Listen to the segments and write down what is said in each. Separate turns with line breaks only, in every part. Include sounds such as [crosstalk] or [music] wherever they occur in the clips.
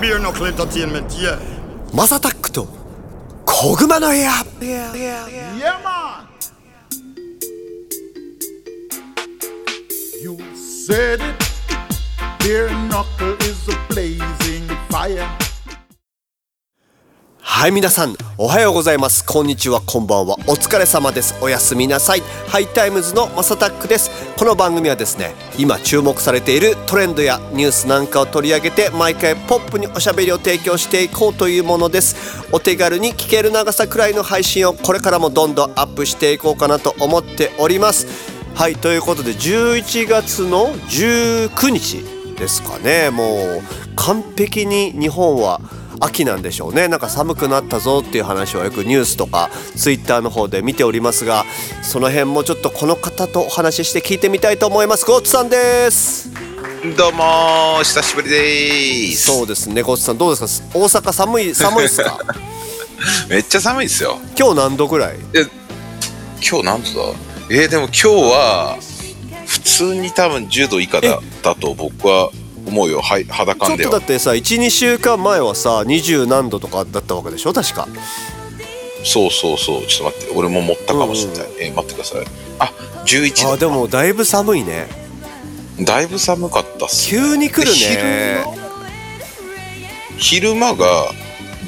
Beer knuckle entertainment, yeah.
マサタックと小熊の部屋
Yeah, man. You said it. Beer knuckle is a blazing fire.
はい皆さんおはようございます。こんにちはこんばんは。お疲れ様です。おやすみなさい。 HIGH TIMES の MASSATACK です。この番組はですね今注目されているトレンドやニュースなんかを取り上げて毎回ポップにおしゃべりを提供していこうというものです。お手軽に聞ける長さくらいの配信をこれからもどんどんアップしていこうかなと思っております。はいということで11月の19日ですかね。もう完璧に日本は秋なんでしょうね。なんか寒くなったぞっていう話をよくニュースとかツイッターの方で見ておりますがその辺もちょっとこの方とお話しして聞いてみたいと思います。ゴッツさんです。
どうも久しぶりです。
そうですね。ゴッツさんどうですか？大阪寒い寒いですか？[laughs]
めっちゃ寒いですよ。
今日何度ぐらい？
え今日何度だ？えーでも今日は普通に多分10度以下だだと僕は思うよはい肌
ちょっとだってさ12週間前はさ20何度とかだったわけでしょ？確か。
そうそうそう。ちょっと待って俺も持ったかもしれない、えー待ってください。あ11度。
あでもだいぶ寒いね。
だいぶ寒かったっす
急に来るね。
昼間が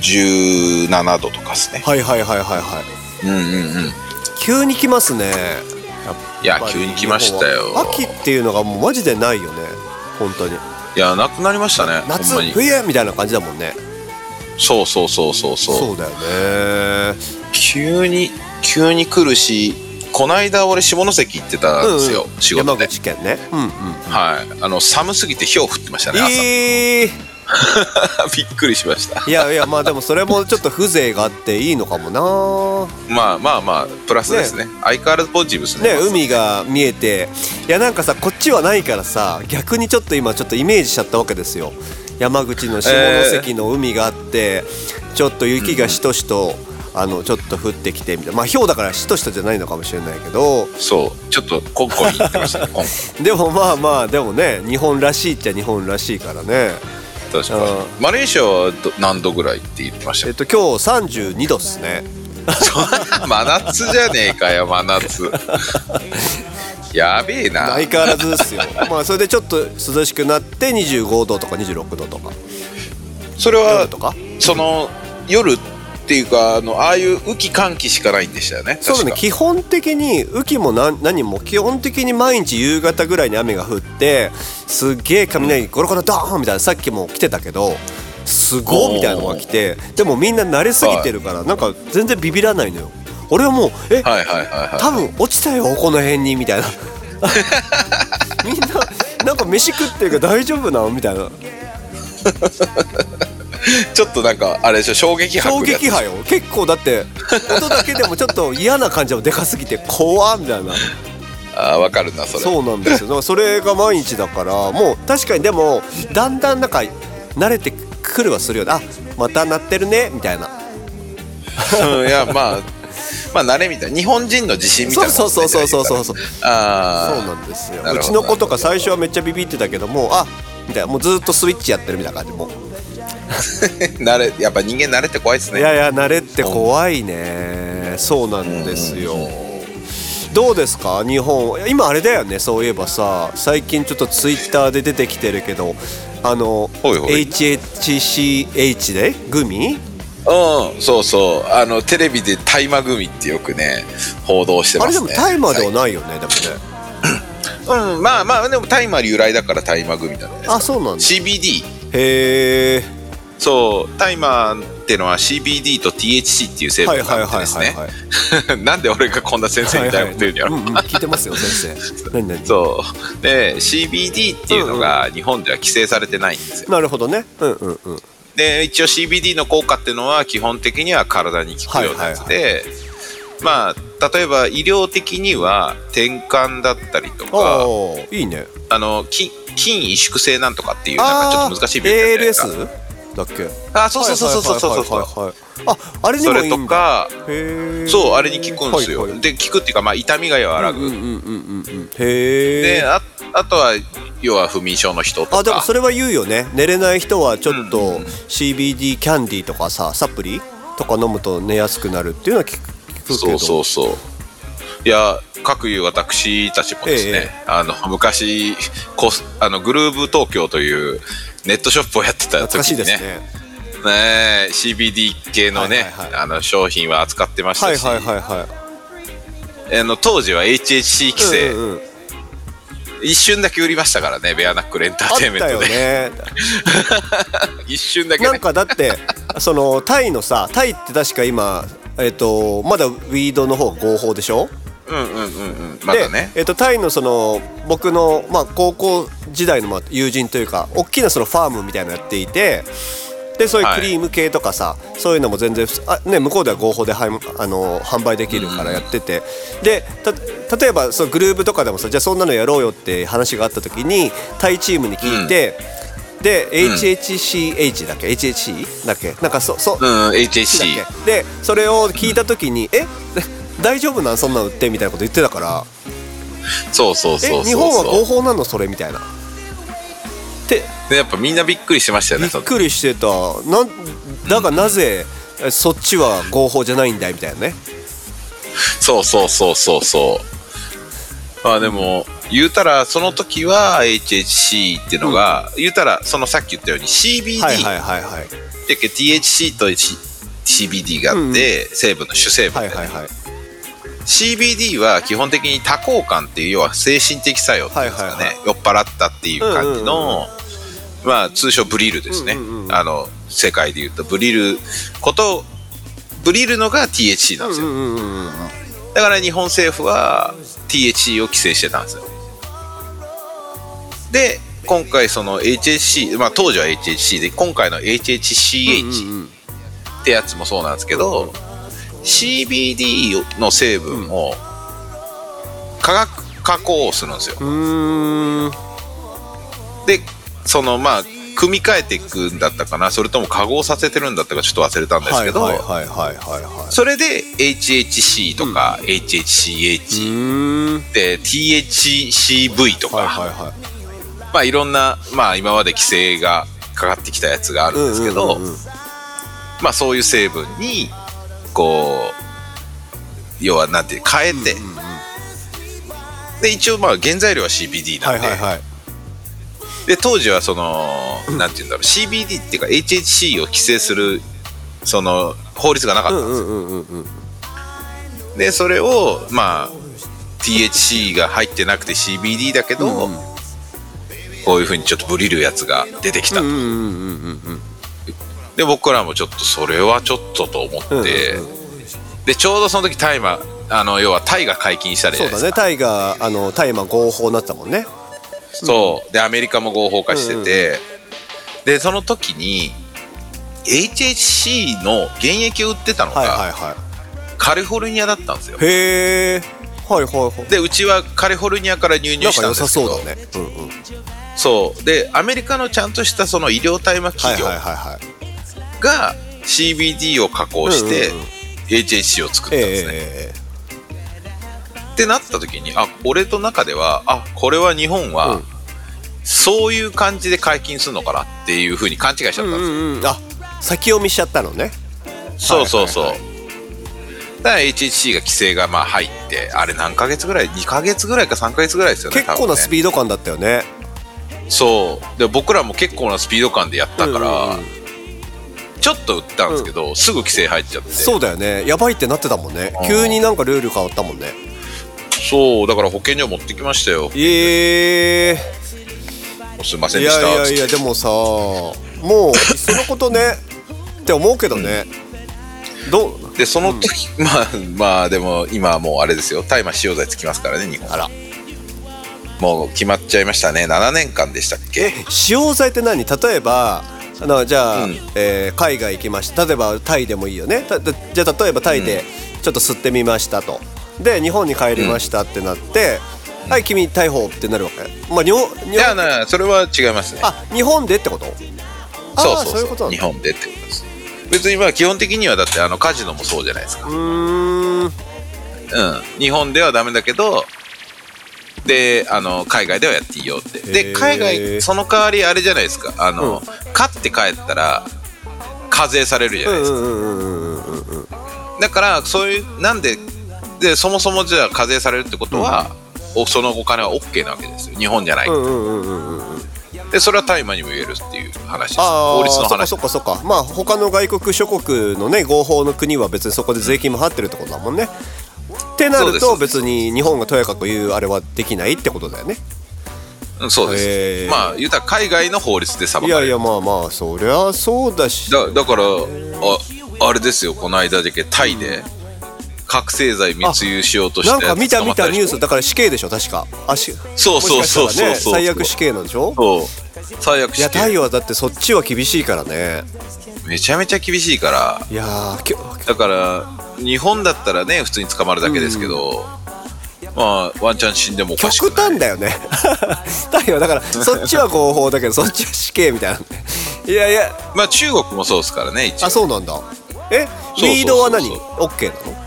17度とかっすね。
はいはいはいはいはい。
うんうんうん。
急に来ますね。
いや急に来ましたよ。
秋っていうのがもうマジでないよね。本当に
いやなくなりましたね
夏冬みたいな感じだもんね。
そうそうそうそうそう。
そうだよね。
急に急に来るしこないだ俺下関行ってたんですよ、
うんうん。
仕事で。
山口県ね。うんうん
はい。あの寒すぎてひょう降ってましたね朝、
えー、[laughs]
びっくりしました。
いやいやまあでもそれもちょっと風情があっていいのかもな。
まあまあまあプラスですね。相変わらずポジティブですね。
ね海が見えて。いやなんかさこっちはないからさ逆にちょっと今ちょっとイメージしちゃったわけですよ。山口の下関の海があって、ちょっと雪がしとしと、あのちょっと降ってきてみたいな。まあ氷だからしとしとじゃないのかもしれないけど。
そう。ちょっとコンコン言ってましたね [laughs]
でもまあまあでもね日本らしいっちゃ日本らしいからね
確か
うん。
マレーシアはど何度ぐらいって言ってました？
えっと今日32度っすね。[laughs]
真夏じゃねえかよ真夏。やべえな。
相変わらずですよ。まあそれでちょっと涼しくなって25度とか26度とか。
それは
夜とか？
その夜っていうかあのああいう雨季寒季しかないんでしたよね。
そうだね。基本的に雨季も何何も基本的に毎日夕方ぐらいに雨が降ってすっげえ雷ゴロゴロドーンみたいなさっきも来てたけどすごいみたいなのが来てでもみんな慣れすぎてるからなんか全然ビビらないのよ。俺はもうえ
はいはいはいはい。
多分落ちたよこの辺にみたいな。[laughs] みんななんか飯食ってるけど大丈夫なの？みたいな [laughs]
ちょっとなんかあれでしょ衝撃波
衝撃波よ。結構だって音だけでもちょっと嫌な感じもでかすぎて怖っみたいな。
あーわかるなそれ。
そうなんですよ。だからそれが毎日だからもう確かにでもだんだんなんか慣れてくるはするよね。あまた鳴ってるねみたいな。
うんいや [laughs] まあまあ慣れみたいな。日本人の自信みたいな
そうそうそうそうそうそう
ああ
そうなんですよ。うちの子とか最初はめっちゃビビってたけどもあみたいな。もうずっとスイッチやってるみたいな感じもう [laughs]
慣れやっぱ人間慣れって怖いですね。
いやいや慣れって怖いね。そうなんですよ。どうですか？日本。今あれだよねそういえばさ。最近ちょっとツイッターで出てきてるけど。あの
ほいほい。
HHCH で？グミ？
うんそうそう。あのテレビで大麻組ってよくね報道して
あれ
ますね。
でもタイマーではないよねでもね。
うんまあまあでも大麻由来だから大麻組なんじゃないですか
あそうなんだ。
CBD
へえ
そう大麻ってのは CBD と THC っていう成分ですね。
はいはい [laughs]
なんで俺がこんな先生みたいなこと言うんやろ、
うんうん聞いてますよ先生。[laughs] 何何？
そう。で CBD っていうのが日本では規制されてないんですよ。
なるほどね。うんうんうん。
で一応 CBD の効果っていうのは基本的には体に効くようなやつで、まあ例えば医療的には転換だったりとか
いいね。
あの筋筋萎縮性なんとかっていうなんかちょっと難しい病気じゃないですか。
ALS? だっけ？
あそうそうそうそうそうそうそう
ああれに
それと
もいいんだ
か
へえ
そうあれに効くんですよ、
はいはい
で効くっていうかまあ痛みが和らぐ、
うんうんうんうんへえ
でああとは要は不眠症の人とか
あでもそれは言うよね寝れない人はちょっと CBD キャンディーとかさサプリとか飲むと寝やすくなるっていうのは聞く聞くけど
そうそうそういや各いう私たちもですね、
ええ
あの昔コスあのグルーブ東京というネットショップをやってた時にね。
ですね。
CBD 系のね、
はいはいはい。
あの商品は扱ってましたし、
はいはいはいはい。
あの当時は HHC 規制、
うんうん
一瞬だけ売りましたからねベアナックルエンタ
あ
ーテインメントで、
ね。[laughs]
一瞬だけね。
なんかだって [laughs] そのタイのさタイって確か今えっ、とまだウィードの方が合法でしょ？
うんうんうんうん。まだ
えっとタイのその僕の、まあ、高校時代のまあ友人というか大きなそのファームみたいなのやっていてでそういうクリーム系とかさ、そういうのも全然あ、ね、向こうでは合法ではいあの販売できるからやってて、でた例えばそうグループとかでもさじゃあそんなのやろうよって話があった時にタイチームに聞いて、で HHCH だっけ？HHC だっけ？なんかそそ
うん HHC
け？でそれを聞いた時に「え？大丈夫なん？そんなの売って」みたいなこと言ってたから。
そうそうそうそう
え日本は合法なの？それみたいな。って。
でやっぱみんなびっくりしてましたよ
びっ
ねその
くりしてた。なんだがなぜ、えそっちは合法じゃないんだいみたいなね。
そうそうそうそうそう。まあでも言うたらその時は HHC っていうのが、言うたらそのさっき言ったように CBD
はいはいはいはい。
で THC と CBD があって、成分の主成分で、
はいはいはい
CBD は基本的に多幸感っていう要は精神的作用っていうんですかね、
はいはい
酔っ払ったっていう感じの、まあ通称ブリルですね、
うんうんうん。
あの世界でいうとブリることブリるのが THC なんですよ、
うんうんうんうん
だから日本政府は THC を規制してたんですよ。で今回その HHC まあ当時は HHC で今回の HHCH
うんうん。
ってやつもそうなんですけど、CBD の成分を化学加工するんですよ。でそのまあ組み替えていくんだったかな。それとも化合させてるんだったかちょっと忘れたんです
はい
けど、それで HHC とか
う
HHCH で THCV とか、
はいはいはい。
まあいろんなまあ今まで規制がかかってきたやつがあるんですけど、まあそういう成分にこう要はなんていう変えて、
うんうんうん。
で一応まあ原材料は CBD なんで,、
はいはいはい。
で当時はそのなんていうんだろう CBD っていうか HHC を規制するその法律がなかったんですよ、
うんうんうんうんうん。
でそれをまあ THC が入ってなくて CBD だけど、
うんうん。
こういうふうにちょっとブリるやつが出てきたと、
うんうんうんうんうん
で僕らもちょっとそれはちょっとと思って、
うんうん
でちょうどその時大麻あの要はタイが解禁したじゃ
そうだね。タイがあの大麻合法になってたもんね。
そう。でアメリカも合法化してて、でその時に HHC の原液を売ってたのが、
はいはいは
カリフォルニアだったんですよ。
いへえはいはいはい。
でうちはカリフォルニアから入入した
か良さそ
んですけど
うだね。うんうん。
そう。でアメリカのちゃんとしたその医療大麻
はい
企業
はいはいはい
が CBD を加工して HHC を作ったん
え
ですね、
え
ってなった時にあ俺と中ではあこれは日本
う
は
ん。
そういう感じで解禁するのかなっていうふうに勘違いしちゃったんですよ、
うんうんうん。あ先読みしちゃったのね。
そうそうそう、
はいはい
だから HHC が規制がまあ入ってあれ何ヶ月ぐらい2ヶ月ぐらいか3ヶ月ぐらいですよね
結構なス
ー
ピード感だったよね。
ドそう。で僕らも結構なスピード感でやったから、
うんうんうん
ちょっと売ったんですけど、すぐ規制入っちゃって。
そうだよね。やばいってなってたもんね。
うん。
急になんかルール変わったもんね。
そうだから保健所持ってきましたよ。
ええ
すいません
いや
でした。
いやいやでもさもういっそのことね [laughs] って思うけどね、どう？
でその時、[laughs] まあまあでも今はもうあれですよ。大麻使用罪つきますからね日本
あら。
もう決まっちゃいましたね。7年間でしたっけ？
使用剤って何？例えばあのじゃあ、
うん。
えー海外行きました。例えばタイでもいいよね。じゃあ例えばタイでちょっと吸ってみましたと。で日本に帰りましたってなって、はい君逮捕ってなるわけ？まあ日本日
いや
本
なそれは違いますね。
あ日本でってこと？
そうそう
そう。いう
日本でってことです。別にまあ基本的にはだってあのカジノもそうじゃないですか。
うーん。
うん。日本ではダメだけどであの海外ではやっていいよって。で海外その代わりあれじゃないですか。あの、
うん。
勝って帰ったら課税されるじゃないですか、
うんうんうんうんうんうん
だからそういうなんででそもそもじゃあ課税されるってことは、おそのお金は OK なわけですよ。日本じゃない、
うんうんうんうんうん
でそれは大麻にも言えるっていう話。です
あ
法律の
あそっか
話
そっかそっか。まあ他の外国諸国のね合法の国は別にそこで税金も払ってるってことだもんねってなると別に日本がとやかく言うあれはできないってことだよね。
うんそうです、まあ言うたら海外の法律で裁かれる。
いやいやまあまあそりゃそうだし。
だだからああれですよこの間だけタイで覚醒剤密輸しようとして
なんか見た見たニュー
ス
スだから死刑でしょ確か。あし
そうそうそう。そうそう
最悪死刑なんでしょ？
そう。最悪
いや
して
タイはだってそっちは厳しいからね。
めちゃめちゃ厳しいから。
いや
だから日本だったらね普通に捕まるだけですけど、まあワンチャン死んでもおかしく
極
ない。
端だよね。[laughs] タイはだからそっちは合法だけどそっちは死刑みたいな。いやいや。
まあ中国もそうですからね一応。
あそうなんだ。え？リードは何？OK なの？
い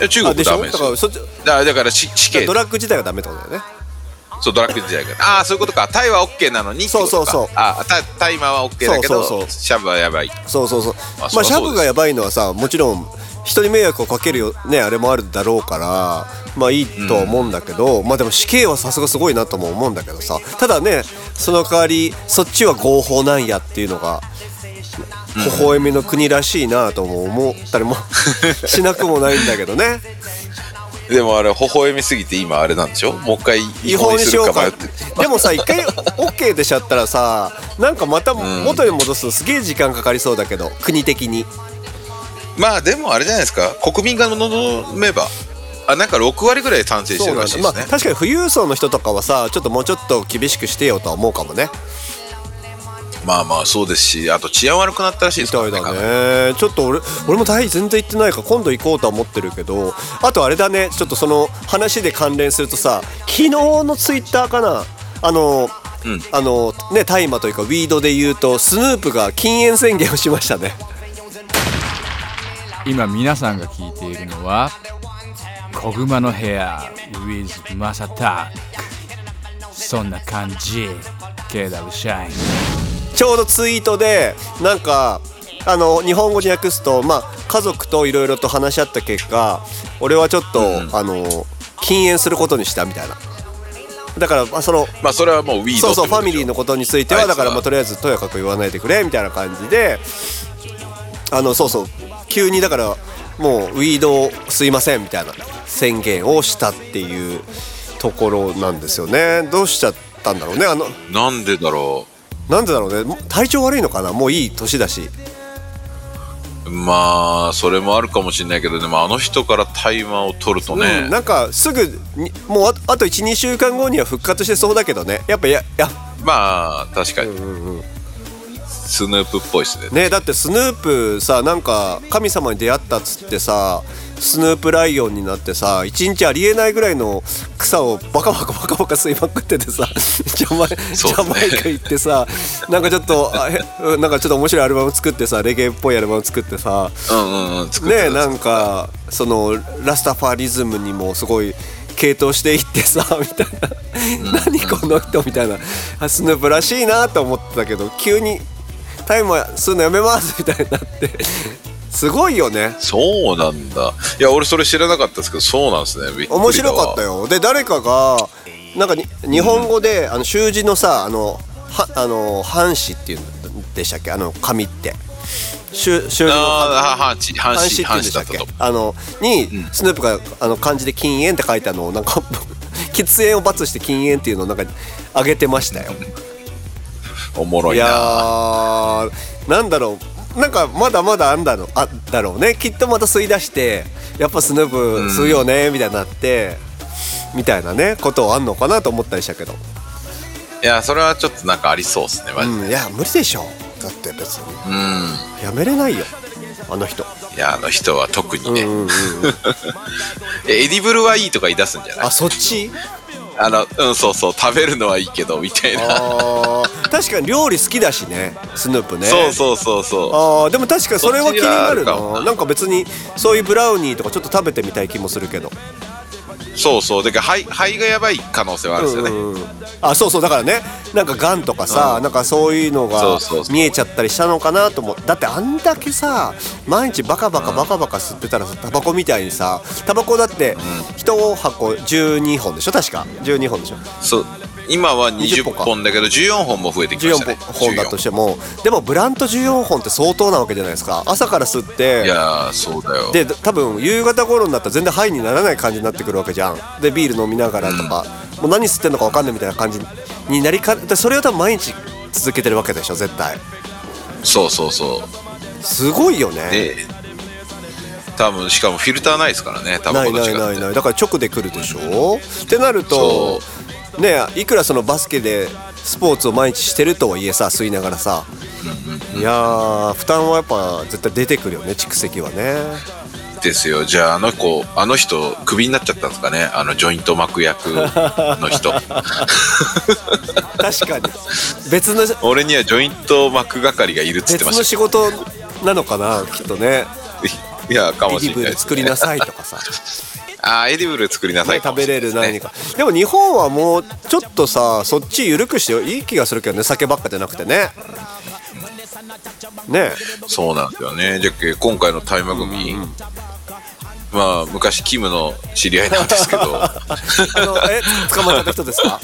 や中国ダメですよ。
だからそっち
だだから死死刑。
ドラッグ自体がダメってことだよね。
そうドラッグ時代からああそういうことか。タイは OK なのにってことか
そう。そうそう
あタタイマーは OK だけど
そうそうそう。
シャブはやばい。
そうそうそう。
あ
まあ
そりゃそうです
シャブがやばいのはさもちろん人に迷惑をかけるよねあれもあるだろうからまあいいとは思うんだけど、まあでも死刑はさすがすごいなとも思うんだけどさ。ただねその代わりそっちは合法なんやっていうのが微笑みの国らしいなとも思ったりも [laughs] しなくもないんだけどね。
でもあれ微笑みすぎて今あれなんでしょ？もう一回
違法にしようか。でもさ一回 [laughs] OK でしちゃったらさなんかまた元に戻すとすげえ時間かかりそうだけど国的に。
まあでもあれじゃないですか。国民が望めば。あなんか6割ぐらい賛成してるらしいですね、
確かに富裕層の人とかはさちょっともうちょっと厳しくしてよとは思うかもね
まあまあそうですしあと治安悪くなったらしいですからね
ね。ちょっと俺俺もタイ全然行ってないから今度行こうとは思ってるけどあとあれだねちょっとその話で関連するとさ昨日のツイッターかなあの
うん。
あのね大麻というかウィードで言うとスヌープが禁煙宣言をしましたね。
今皆さんが聞いているのは「小熊の部屋 with マサタそんな感じ。KW シャイン
ちょうどツイートでなんかあの日本語に訳すと、まあ、家族といろいろと話し合った結果俺はちょっと、
うん。
あの禁煙することにしたみたいな。だからまあその
まあそれはもうウィード
そうそうファミリーのことについて
は
はだからまあとりあえずとやかく言わないでくれみたいな感じであのそうそう急にだからもうウィードを吸いませんみたいな宣言をしたっていうところなんですよね。どうしちゃったんだろうねあの。
なんでだろ
なんでだろうね。体調悪いのかな？もういい年だし。
うまあそれもあるかもしれないけどでもあの人から大麻を取るとね、
うん、なんかすぐにもうああと12週間後には復活してそうだけどね。やっぱやや
まあ確かに、スヌープっぽいですね。
ねだってスヌープさなんか神様に出会ったっつってさスヌープライオンになってさ一日ありえないぐらいの草をバカバカバカバカ吸いまくっててさジャマイジ
そう。ね
ャマイカ行ってさなんかちょっとなんかちょっと面白いアルバム作ってさレゲエっぽいアルバム作ってさ
うんうん
ねなんかそのラスタファリズムにもすごい傾倒していってさ [laughs] みたいな、何この人みたいな。あスヌープらしいなと思ってたけど急にタイム吸うのやめますみたいになってすごいよね。
そうなんだ。いや俺それ知らなかったですけどそうなんですね。
面白かったよ。で誰かがなんかに日本語で、あの習字のさあのはあの半紙っていうんでしたっけ？あの紙って。習習字の
半紙。半紙
半紙って言うん
半
でしたっけ？あのに、スヌープがあの漢字で禁煙って書いたのをなんか [laughs] 喫煙を罰して禁煙っていうのをなんか上げてましたよ。[laughs]
おもろい
いや
な
んだろうなんかまだまだあんだろうあだろうね。きっとまた吸い出してやっぱ Snoop 吸うよねみたいになって、みたいなねことあんのかなと思ったりしたけど、
いやそれはちょっとなんかありそうですねマジで。
うん、いや無理でしょ。だって別に。
うん。
やめれないよあの人。
いやあの人は特にね、
うんうんうん。[laughs]
え edible はいいとか言い出すんじゃない？
あそっち？
あのうんそうそう食べるのはいいけどみたいな。
確かに料理好きだしねスヌープね。
そうそうそうそう。
あーでも確かにそれは気になるな。なんか別にそういうブラウニーとかちょっと食べてみたい気もするけど
そうそう。だから肺肺がやばい可能性はあるんですよね、
うんうんあそうそう。だからね。なんかがんとかさ、なんかそういうの
そ
が見えちゃったりしたのかなと思う。だってあんだけさ毎日バカバカバカバカ吸ってたらさタバコみたいにさタバコだって1箱12本でしょ？確か。12本でしょ？
そう今は
20
20
本
だけど14本も増えてきましたね。
14本。だとしても。でもブラント14本って相当なわけじゃないですか。朝から吸っ
14い
て
やーそうだよ。
で多分夕方頃になったら全然ハイにならない感じになってくるわけじゃん。でビール飲みながらとか、もう何吸ってんのか分かんないみたいな感じになりかでそれを多分毎日続けてるわけでしょ絶対。
そうそうそう。
すごいよね。
で多分しかもフィルターないですからね
ないないないない。だから直で来るでしょ。ってなるとねいくらそのバスケでスポーツを毎日してるとはいえさ吸いながらさ。いやー負担はやっぱ絶対出てくるよね蓄積はね。
ですよ。じゃああの子あの人クビになっちゃったんですかね？あのジョイント巻く役の人。
確かに。別の
俺にはジョイント巻く係がいるっつって
別
まし
の仕事なのかなきっとね。
たいやかもしれないです
ル作りなさいとかさ
あーエディブル作りなさい。
ね食べれる何
か。
かでも日本はもうちょっとさそっち緩くしてよ。いい気がするけどね。酒ばっかじゃなくてね。ね。
そうなんですよね。じゃあ今回の大麻組、まあ昔キムの知り合いなんですけど。[laughs]
あのえ捕まっちゃった人ですか？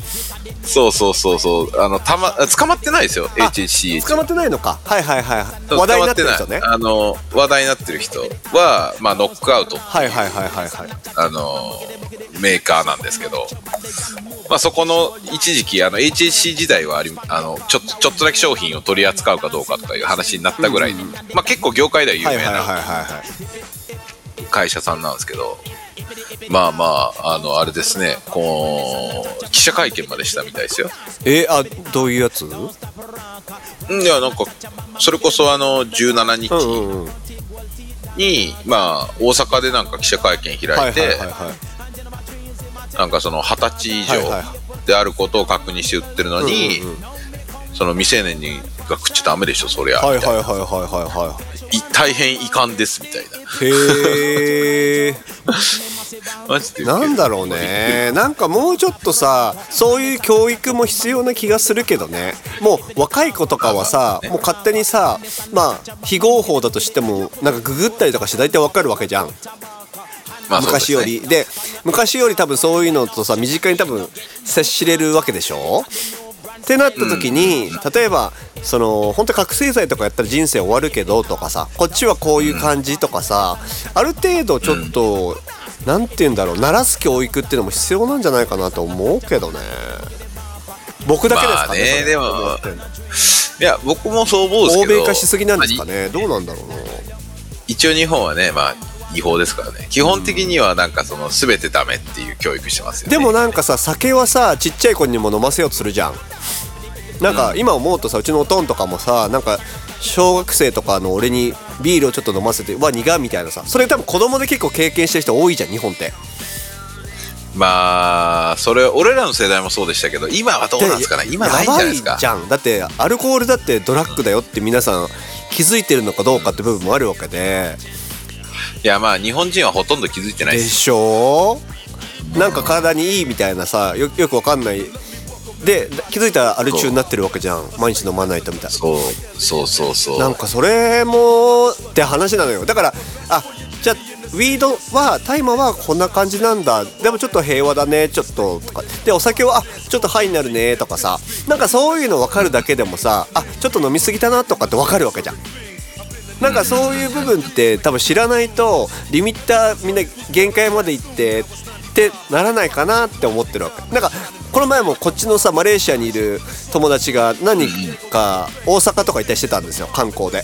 そうそうそうそう。あのたまあ捕まってないですよ HHCH
捕まってないのか。はいはいはい話題になってる人ね。
あの話題になってる人は、まあ、ノックアウト
はいはいはいはいはい。
あのメーカーなんですけど、まあ、そこの一時期あの HHC 時代はありあのちょっとちょっとだけ商品を取り扱うかどうかとかいう話になったぐらいの、まあ、結構業界では有名
はいはいはいはい
な
はい。
会社さんなんですけど、まあまああのあれですね。こう記者会見までしたみたいですよ。
えあどういうやつ？
んいやなんかそれこそあの17日
うんうんうん。
に、まあ大阪でなんか記者会見開いて、
はいはいはいはい。
なんかその二十歳以上であることを確認して売ってるのに、
うんうん
その未成年にが食っちゃダメでしょそりゃ、
はいはいはいはいはいはい
大変遺憾ですみたいな。
へえ [laughs]
マジで。
なんだろうね。なんかもうちょっとさそういう教育も必要な気がするけどね。もう若い子とかはさ、もう勝手にさまあ非合法だとしてもなんかググったりとかして大体わかるわけじゃん。
まあ
昔より。で,、昔より多分そういうのとさ身近に多分接しれるわけでしょ？ってなった時に、例えばその本当に覚醒剤とかやったら人生終わるけどとかさこっちはこういう感じとかさ、ある程度ちょっと、なんて言うんだろう鳴らす教育っていうのも必要なんじゃないかなと思うけどね。僕だけですかね,
ねでもいや僕もそう思うんです
欧
けど
米化しすぎなんですか
まあ
ねどうなんだろうな
一応日本はねまあ違法ですからね。基本的にはなんかその全てダメっていう教育してますよね。
でもなんかさ酒はさちっちゃい子にも飲ませようとするじゃん。なんか今思うとさうちのおとんとかもさなんか小学生とかの俺にビールをちょっと飲ませてうわ苦みたいなさ。それ多分子供で結構経験してる人多いじゃん日本って。
まあそれ俺らの世代もそうでしたけど今はどうなんですかね？今ないんじゃないですか？
じゃん。だってアルコールだってドラッグだよって皆さん気づいてるのかどうかって部分もあるわけで。
いやまあ日本人はほとんど気づいてない
でしょ？なんか体にいいみたいなさよよくわかんないで気づいたらアル中になってるわけじゃん。毎日飲まないとみたいな。
そうそうそうそう。
なんかそれもって話なのよ。だからあじゃあウィードは大麻はこんな感じなんだ。でもちょっと平和だね。ちょっととか。でお酒はあちょっとハイになるねとかさ。なんかそういうの分かるだけでもさあちょっと飲み過ぎたなとかって分かるわけじゃん。なんかそういう部分って多分知らないとリミッターみんな限界まで行ってってならないかなって思ってるわけ。なんかこの前もこっちのさマレーシアにいる友達が何人か大阪とか行ったりしてたんですよ観光で。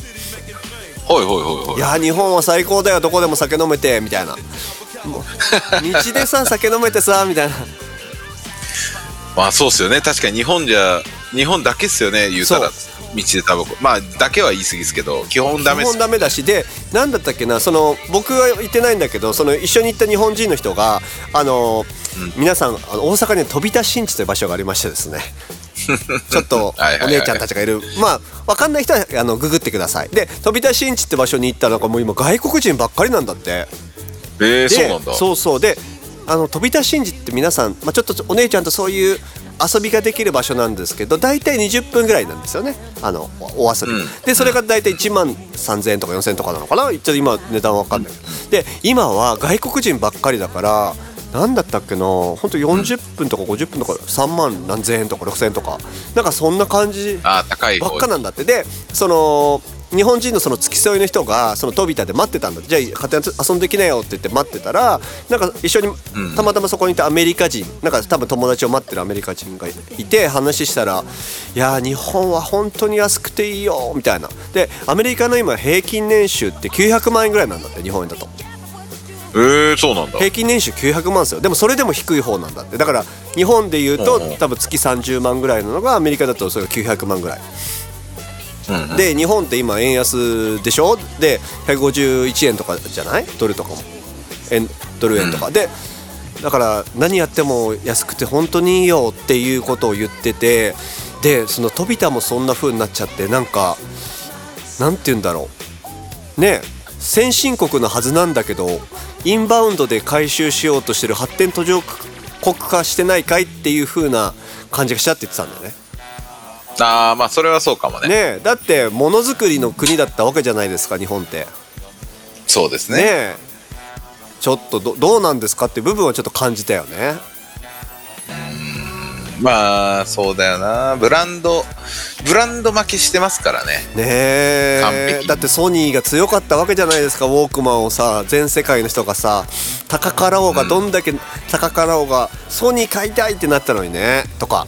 ほいほいほいほい。
いやー日本は最高だよどこでも酒飲めてみたいな。[laughs] 道でさ酒飲めてさみたいな。
まあそうっすよね。確かに日本じゃ日本だけっすよね言うたら。
そ
道でタバコ。まあだけは言い過ぎですけど基本ダメ
基本ダメだしで何だったっけなその僕は行ってないんだけどその一緒に行った日本人の人があの皆さんあの大阪には飛田新地という場所がありましてですね。[laughs] ちょっとお姉ちゃんたちがいる。まあ分かんない人はあのググってください。で飛田新地って場所に行ったらなんかもう今外国人ばっかりなんだって。
えー、
で
そうなんだ。
そうそう。であの飛田新地って皆さん、まあ、ちょっとお姉ちゃんとそういう遊びができる場所なんですけど大体20分ぐらいなんですよね。あのおお遊び、
うん。
でそれが大体1万3000円とか4000円とかなのかな。ちょっと今値段わかんない。けどで今は外国人ばっかりだから何だったっけな本当40分とか50分とか3万何千円とか6000円とか。なんかそんな感じばっかなんだって。でその日本人のその付き添いの人がその飛び田で待ってたんだじゃあ勝手に遊んできなよって言って待ってたらなんか一緒に
うん。
たまたまそこにいたアメリカ人なんか多分友達を待ってるアメリカ人がいて話したら「いやー日本は本当に安くていいよ」みたいな。でアメリカの今平均年収って900万円ぐらいなんだって日本円だと
えー、そうなんだ。
平均年収900万ですよ。でもそれでも低い方なんだって。だから日本で言うと
うんうん。
多分月30万ぐらいなのがアメリカだとそれが900万ぐらい。
うんうん。
で日本って今円安でしょ？で151円とかじゃない？ドルとかも。円ドル円とか、でだから何やっても安くて本当にいいよっていうことを言っててでその飛田もそんな風になっちゃってなんかなんて言うんだろう。ね先進国のはずなんだけどインバウンドで回収しようとしてる発展途上国化してないかいっていう風な感じがしちゃって言ってたんだよね。
ああまあそれはそうかもね。
ねえだってものづくりの国だったわけじゃないですか日本って。
そうです
ね。
ね
え。ちょっとどどうなんですかって部分はちょっと感じたよね
まあそうだよな。ブランドブランド負けしてますからね。
ねえ。だってソニーが強かったわけじゃないですか。ウォークマンをさ全世界の人がさ。高かろうがどんだけ高かろうがソニー買いたいってなったのにね。とか。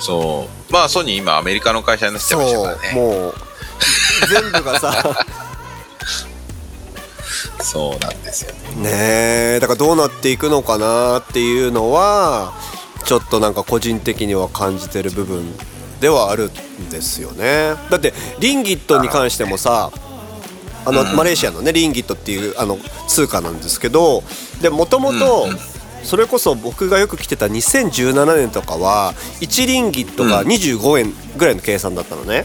そう。まあソニー今アメリカの会社になっちゃいましたからね。
もう。全部がさ。[laughs]
そうなんですよ。
ねえ。だからどうなっていくのかなっていうのはちょっとなんか個人的には感じてる部分ではあるんですよね。だってリンギットに関してもさあのマレーシアのねリンギットっていうあの通貨なんですけどでもともとそれこそ僕がよく来てた2017年とかは1リンギットが25円ぐらいの計算だったのね。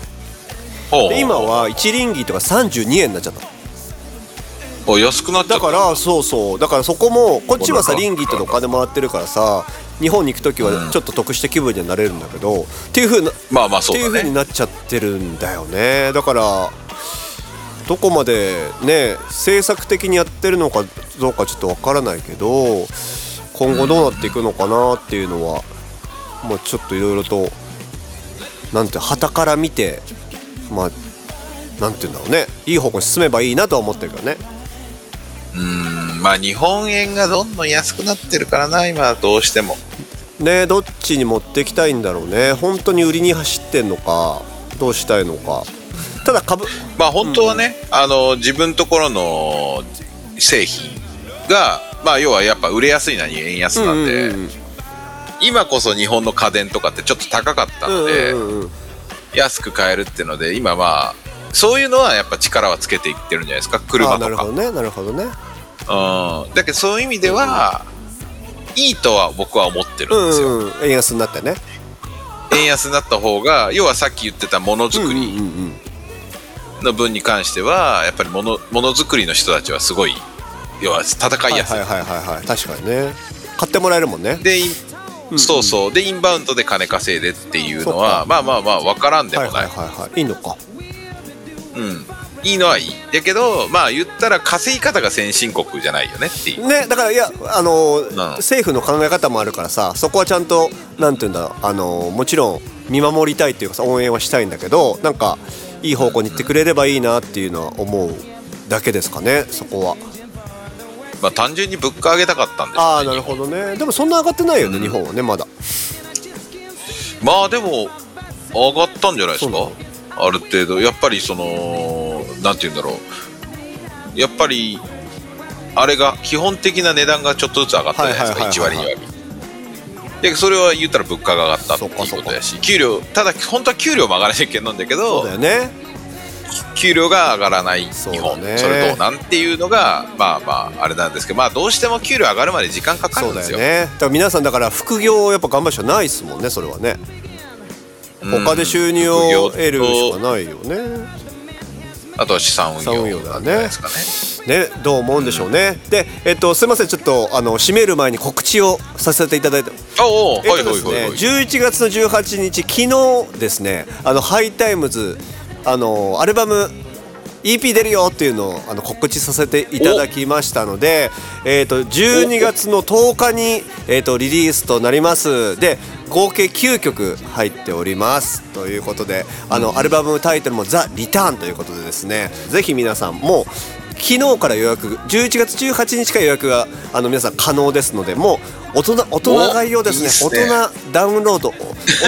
で今は1リンギットが32円になっちゃった。
安くなっちゃった。
だからそうそう。だからそこもこっちはさリンギットでお金もらってるからさ日本に行く時はちょっと得した気分にはなれるんだけど、っていう風な
まあまあ
っていう
そう
になっちゃってるんだよね。だからどこまでね政策的にやってるのかどうかちょっとわからないけど今後どうなっていくのかなっていうのは、まあ、ちょっといろいろとなんて旗から見てまあなんて言うんだろうね。いい方向に進めばいいなとは思ってるけどね。
うんまあ日本円がどんどん安くなってるからな今どうしても。
ねどっちに持ってきたいんだろうね。本当に売りに走ってんのかどうしたいのか。ただ株
まあ本当はね、あの自分ところの製品がまあ要はやっぱ売れやすいのに円安なんで、
うんうん
今こそ日本の家電とかってちょっと高かったので、
うんうんうん
安く買えるっていうので今まあそういうのはやっぱ力はつけていってるんじゃないですか？車とか。
あなるほどね。なるほどね。
うん。だけどそういう意味では、いいとは僕は思ってる
うん
ですよ、
んうん円安になってね。
円安になった方が要はさっき言ってたものづくり
うんうんうん
の分に関してはやっぱりものものづくりの人たちはすごい要は戦いやすい、
はいはいはいはいはい。確かにね。買ってもらえるもんね。
でイン
うん
そうそう。でインバウンドで金稼いでっていうのは
か。
まあまあまあ分からんでもない
はいはいはい。いいのか
うん。いいのはいい。だけどまあ言ったら稼ぎ方が先進国じゃないよねっていう。
ねだからいやあの
な
政府の考え方もあるからさそこはちゃんとなんて言うんだろうあのもちろん見守りたいっていうかさ応援はしたいんだけどなんかいい方向に行ってくれればいいなっていうのは思うだけですかねそこは。
まあ単純に物価上げたかったんです
ああなるほどね。でもそんな上がってないよね、
うん。
日本はねまだ。
まあでも上がったんじゃないですか？ある程度やっぱりそのなんて言うんだろう。やっぱりあれが基本的な値段がちょっとずつ上がったじゃないですか1
はいはいはいはい。
割2割。でそれは言ったら物価が上がったっていうことやし給料ただ本当は給料も上がらないけないんだけど
そうだよね。
給料が上がらない
そう
日本
だね。
それどうなんっていうのがまあまああれなんですけどまあどうしても給料上がるまで時間かかる
そうんだ
ですよ。
よね。だから皆さんだから副業をやっぱ頑張るしかないですもんねそれはね。
うん
他で収入を得るしかないよね。
あとは資産運用
用だね。
なんですかね。
ねどう思うんでしょうね、でえっとすいません。ちょっとあの締める前に告知をさせていただいて。
おお、
えっ
はい
とですね
はいはいはい
11月の18日昨日ですねあの HIGH TIMESあのアルバム EP 出るよっていうのをあの告知させていただきましたので、えー、と12月の10日に、えー、とリリースとなります。で合計9曲入っております。ということであのアルバムタイトルも「ザ・リターンということでですねぜひ皆さんもう昨日から予約11月18日から予約があの皆さん可能ですのでもう大人大人買いをですね
ね。
大人ダウンロード大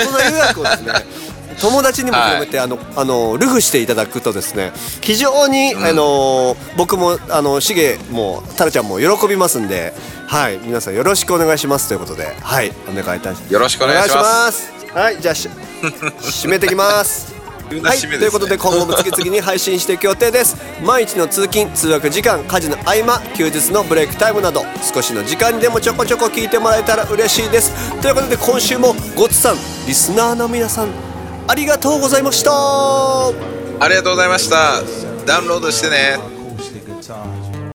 人予約をですね [laughs] 友達にも広めて、あのあのルフしていただくとですね非常に、あの僕もあのシゲもタラちゃんも喜びますんではい皆さんよろしくお願いしますということではいお願いいたし
よろしくお願いします。
す。はいじゃあし [laughs] 締めてきます。
急な
はい、ということで今後も次々に配信していく予定です。[laughs] 毎日の通勤通学時間家事の合間休日のブレイクタイムなど少しの時間にでもちょこちょこ聞いてもらえたら嬉しいです。ということで今週もごつさんリスナーの皆さんありがとうございました。
ありがとうございました。ダウンロードしてね.